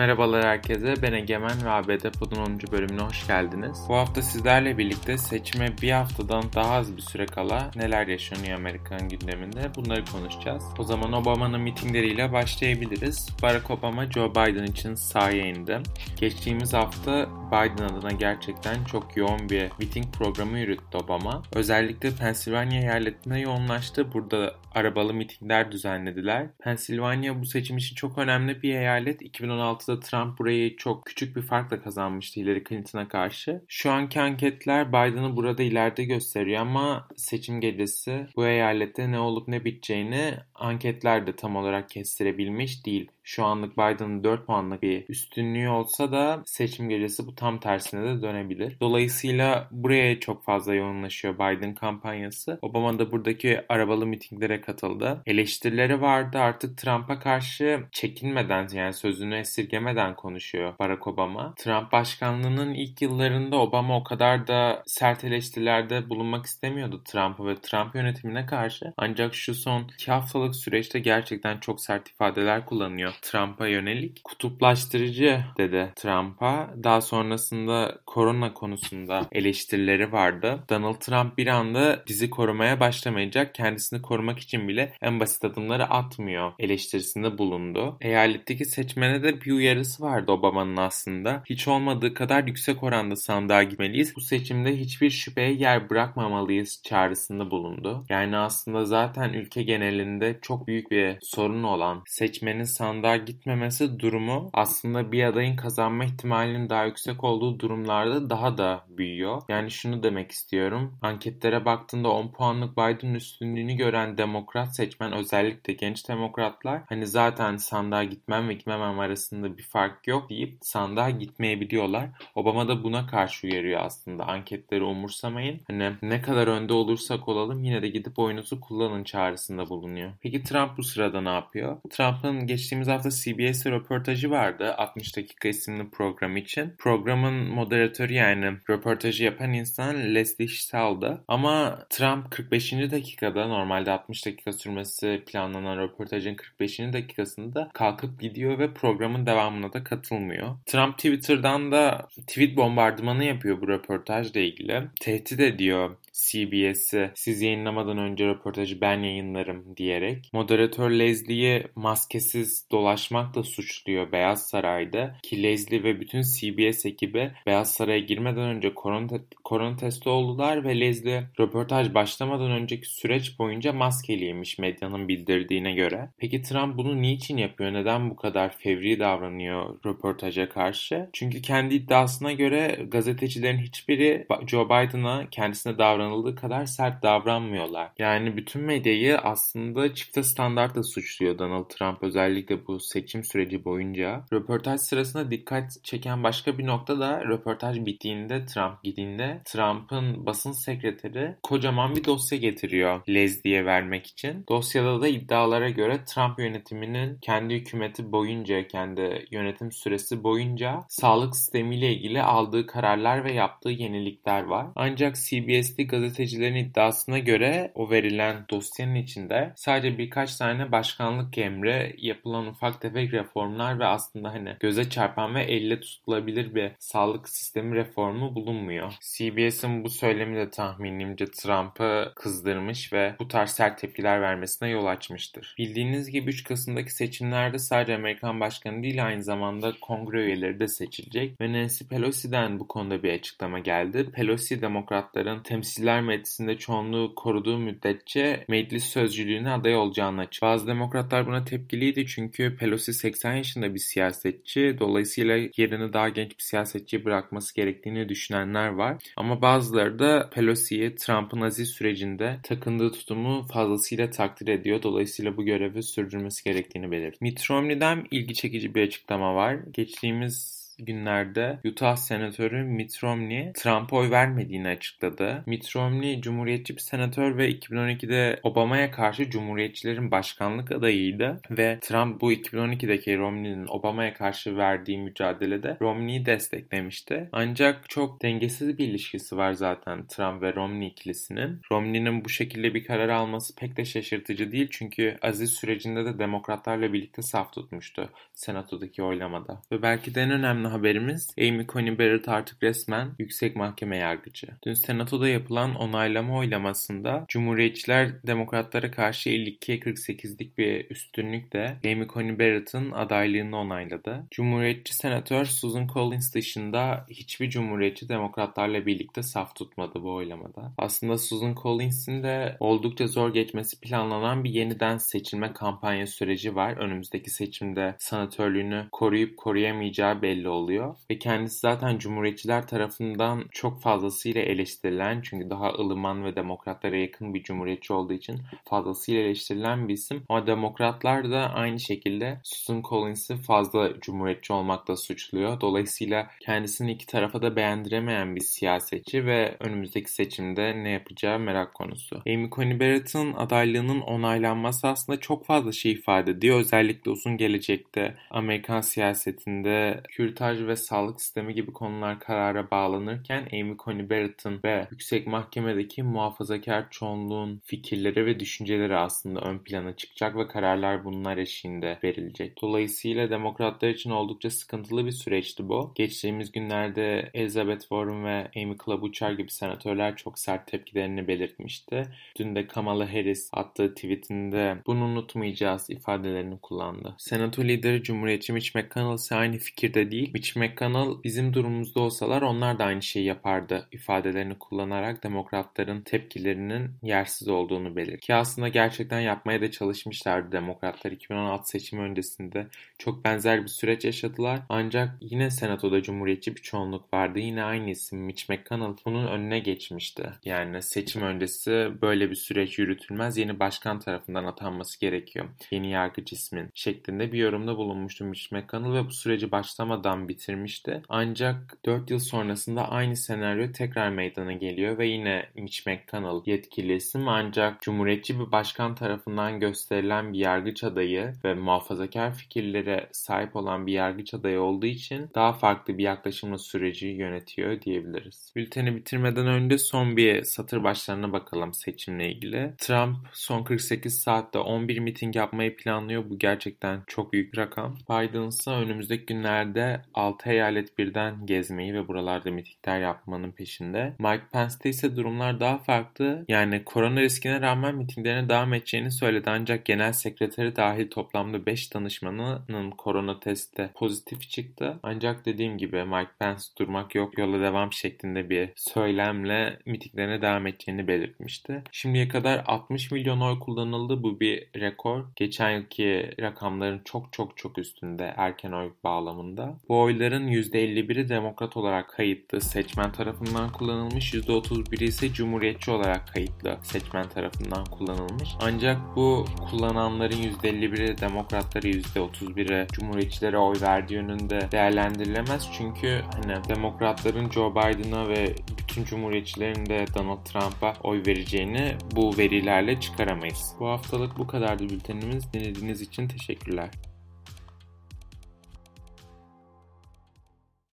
Merhabalar herkese, ben Egemen ve ABD Pod'un 10. bölümüne hoş geldiniz. Bu hafta sizlerle birlikte seçime bir haftadan daha az bir süre kala neler yaşanıyor Amerikan gündeminde bunları konuşacağız. O zaman Obama'nın mitingleriyle başlayabiliriz. Barack Obama Joe Biden için sahaya indi. Geçtiğimiz hafta Biden adına gerçekten çok yoğun bir miting programı yürüttü Obama. Özellikle Pennsylvania eyaletine yoğunlaştı. Burada arabalı mitingler düzenlediler. Pennsylvania bu seçim için çok önemli bir eyalet. 2016'da Trump burayı çok küçük bir farkla kazanmıştı Hillary Clinton'a karşı. Şu anki anketler Biden'ı burada ileride gösteriyor ama seçim gecesi bu eyalette ne olup ne biteceğini anketler de tam olarak kestirebilmiş değil. Şu anlık Biden'ın 4 puanlık bir üstünlüğü olsa da seçim gecesi bu tam tersine de dönebilir. Dolayısıyla buraya çok fazla yoğunlaşıyor Biden kampanyası. Obama da buradaki arabalı mitinglere katıldı. Eleştirileri vardı artık Trump'a karşı çekinmeden yani sözünü esirgemeden konuşuyor Barack Obama. Trump başkanlığının ilk yıllarında Obama o kadar da sert eleştirilerde bulunmak istemiyordu Trump'a ve Trump yönetimine karşı. Ancak şu son 2 haftalık süreçte gerçekten çok sert ifadeler kullanıyor. Trump'a yönelik kutuplaştırıcı dedi Trump'a. Daha sonrasında korona konusunda eleştirileri vardı. Donald Trump bir anda bizi korumaya başlamayacak. Kendisini korumak için bile en basit adımları atmıyor eleştirisinde bulundu. Eyaletteki seçmene de bir uyarısı vardı Obama'nın aslında. Hiç olmadığı kadar yüksek oranda sandığa gitmeliyiz. Bu seçimde hiçbir şüpheye yer bırakmamalıyız çağrısında bulundu. Yani aslında zaten ülke genelinde çok büyük bir sorun olan seçmenin sandığa gitmemesi durumu aslında bir adayın kazanma ihtimalinin daha yüksek olduğu durumlarda daha da büyüyor. Yani şunu demek istiyorum. Anketlere baktığında 10 puanlık Biden üstünlüğünü gören demokrat seçmen özellikle genç demokratlar hani zaten sandığa gitmem ve gitmemem arasında bir fark yok deyip sandığa gitmeyebiliyorlar. Obama da buna karşı uyarıyor aslında. Anketleri umursamayın. Hani ne kadar önde olursak olalım yine de gidip oyunuzu kullanın çağrısında bulunuyor. Peki Trump bu sırada ne yapıyor? Trump'ın geçtiğimiz hafta CBS'e röportajı vardı 60 dakika isimli program için. Programın moderatörü yani röportajı yapan insan Leslie Stahl'dı. Ama Trump 45. dakikada normalde 60 dakika sürmesi planlanan röportajın 45. dakikasında kalkıp gidiyor ve programın devamına da katılmıyor. Trump Twitter'dan da tweet bombardımanı yapıyor bu röportajla ilgili. Tehdit ediyor CBS'i siz yayınlamadan önce röportajı ben yayınlarım diyerek. Moderatör Leslie'yi maskesiz dolaşmakla suçluyor Beyaz Saray'da ki Leslie ve bütün CBS ekibi Beyaz Saray'a girmeden önce korona, korona testi oldular ve Leslie röportaj başlamadan önceki süreç boyunca maskeliymiş medyanın bildirdiğine göre. Peki Trump bunu niçin yapıyor? Neden bu kadar fevri davranıyor röportaja karşı? Çünkü kendi iddiasına göre gazetecilerin hiçbiri Joe Biden'a kendisine davranıldığı kadar sert davranmıyorlar. Yani bütün medyayı aslında çifte standartla suçluyor Donald Trump özellikle bu seçim süreci boyunca. Röportaj sırasında dikkat çeken başka bir nokta da röportaj bittiğinde Trump gidince Trump'ın basın sekreteri kocaman bir dosya getiriyor Leslie'ye vermek için. Dosyada da iddialara göre Trump yönetiminin kendi hükümeti boyunca, kendi yönetim süresi boyunca sağlık sistemiyle ilgili aldığı kararlar ve yaptığı yenilikler var. Ancak CBS'li gazetecilerin iddiasına göre o verilen dosyanın içinde sadece birkaç tane başkanlık emri, yapılan ufak tefek reformlar ve aslında hani göze çarpan ve elle tutulabilir bir sağlık sistemi reformu bulunmuyor. CBS'in bu söylemi de tahminimce Trump'ı kızdırmış ve bu tarz sert tepkiler vermesine yol açmıştır. Bildiğiniz gibi 3 Kasım'daki seçimlerde sadece Amerikan başkanı değil aynı zamanda kongre üyeleri de seçilecek ve Nancy Pelosi'den bu konuda bir açıklama geldi. Pelosi demokratların temsiller meclisinde çoğunluğu koruduğu müddetçe meclis sözcülüğüne aday olacağını açıkladı. Bazı demokratlar buna tepkiliydi çünkü Pelosi 80 yaşında bir siyasetçi. Dolayısıyla yerini daha genç bir siyasetçi bırakması gerektiğini düşünenler var. Ama bazıları da Pelosi'yi Trump'ın aziz sürecinde takındığı tutumu fazlasıyla takdir ediyor. Dolayısıyla bu görevi sürdürmesi gerektiğini belirtti. Mitt Romney'den ilgi çekici bir açıklama var. Geçtiğimiz günlerde Utah Senatörü Mitt Romney Trump'a oy vermediğini açıkladı. Mitt Romney Cumhuriyetçi bir senatör ve 2012'de Obama'ya karşı Cumhuriyetçilerin başkanlık adayıydı ve Trump bu 2012'deki Romney'nin Obama'ya karşı verdiği mücadelede Romney'i desteklemişti. Ancak çok dengesiz bir ilişkisi var zaten Trump ve Romney ikilisinin. Romney'nin bu şekilde bir karar alması pek de şaşırtıcı değil çünkü aziz sürecinde de demokratlarla birlikte saf tutmuştu senatodaki oylamada. Ve belki de en önemli haberimiz Amy Coney Barrett artık resmen yüksek mahkeme yargıcı. Dün senatoda yapılan onaylama oylamasında Cumhuriyetçiler demokratlara karşı 52'ye 48'lik bir üstünlükle Amy Coney Barrett'ın adaylığını onayladı. Cumhuriyetçi senatör Susan Collins dışında hiçbir Cumhuriyetçi demokratlarla birlikte saf tutmadı bu oylamada. Aslında Susan Collins'in de oldukça zor geçmesi planlanan bir yeniden seçilme kampanya süreci var. Önümüzdeki seçimde senatörlüğünü koruyup koruyamayacağı belli oluyor. Ve kendisi zaten Cumhuriyetçiler tarafından çok fazlasıyla eleştirilen çünkü daha ılıman ve demokratlara yakın bir cumhuriyetçi olduğu için fazlasıyla eleştirilen bir isim. Ama demokratlar da aynı şekilde Susan Collins'i fazla cumhuriyetçi olmakla suçluyor. Dolayısıyla kendisini iki tarafa da beğendiremeyen bir siyasetçi ve önümüzdeki seçimde ne yapacağı merak konusu. Amy Coney Barrett'ın adaylığının onaylanması aslında çok fazla şey ifade ediyor. Özellikle uzun gelecekte Amerikan siyasetinde kürtaj ve sağlık sistemi gibi konular karara bağlanırken Amy Coney Barrett'ın ve yüksek mahkemedeki muhafazakar çoğunluğun fikirleri ve düşünceleri aslında ön plana çıkacak ve kararlar bunlar eşiğinde verilecek. Dolayısıyla demokratlar için oldukça sıkıntılı bir süreçti bu. Geçtiğimiz günlerde Elizabeth Warren ve Amy Klobuchar gibi senatörler çok sert tepkilerini belirtmişti. Dün de Kamala Harris attığı tweetinde bunu unutmayacağız ifadelerini kullandı. Senato lideri Cumhuriyetçi Mitch McConnell ise aynı fikirde değil. Mitch McConnell bizim durumumuzda olsalar onlar da aynı şeyi yapardı ifadelerini kullanarak demokratların tepkilerinin yersiz olduğunu belirtti. Ki aslında gerçekten yapmaya da çalışmışlardı demokratlar 2016 seçimi öncesinde çok benzer bir süreç yaşadılar. Ancak yine senatoda cumhuriyetçi bir çoğunluk vardı. Yine aynı isim Mitch McConnell bunun önüne geçmişti. Yani seçim öncesi böyle bir süreç yürütülmez. Yeni başkan tarafından atanması gerekiyor. Yeni yargıç ismin şeklinde bir yorumda bulunmuştu Mitch McConnell ve bu süreci başlamadan bitirmişti. Ancak 4 yıl sonrasında aynı senaryo tekrar meydana geliyor ve yine Mitch McConnell yetkili isim ancak cumhuriyetçi bir başkan tarafından gösterilen bir yargıç adayı ve muhafazakar fikirlere sahip olan bir yargıç adayı olduğu için daha farklı bir yaklaşımla süreci yönetiyor diyebiliriz. Bülteni bitirmeden önce son bir satır başlarına bakalım seçimle ilgili. Trump son 48 saatte 11 miting yapmayı planlıyor. Bu gerçekten çok büyük rakam. Biden ise önümüzdeki günlerde 6 eyalet birden gezmeyi ve buralarda mitingler yapmanın peşinde. Mike Pence'te ise durumlar daha farklı. Yani korona riskine rağmen mitinglerine devam edeceğini söyledi ancak genel sekreteri dahil toplamda 5 danışmanının korona testte pozitif çıktı. Ancak dediğim gibi Mike Pence durmak yok yola devam şeklinde bir söylemle mitinglerine devam edeceğini belirtmişti. Şimdiye kadar 60 milyon oy kullanıldı. Bu bir rekor. Geçen yılki rakamların çok çok çok üstünde erken oy bağlamında. Bu oyların %51'i demokrat olarak kayıtlı seçmen tarafından kullanılmış. %31'i ise cumhuriyetçi olarak kayıtlı seçmen tarafından kullanılmış. Ancak bu kullananların %51'i demokratları %31'i cumhuriyetçilere oy verdiği yönünde değerlendirilemez. Çünkü hani demokratların Joe Biden'a ve bütün cumhuriyetçilerin de Donald Trump'a oy vereceğini bu verilerle çıkaramayız. Bu haftalık bu kadardı bültenimiz. Dinlediğiniz için teşekkürler.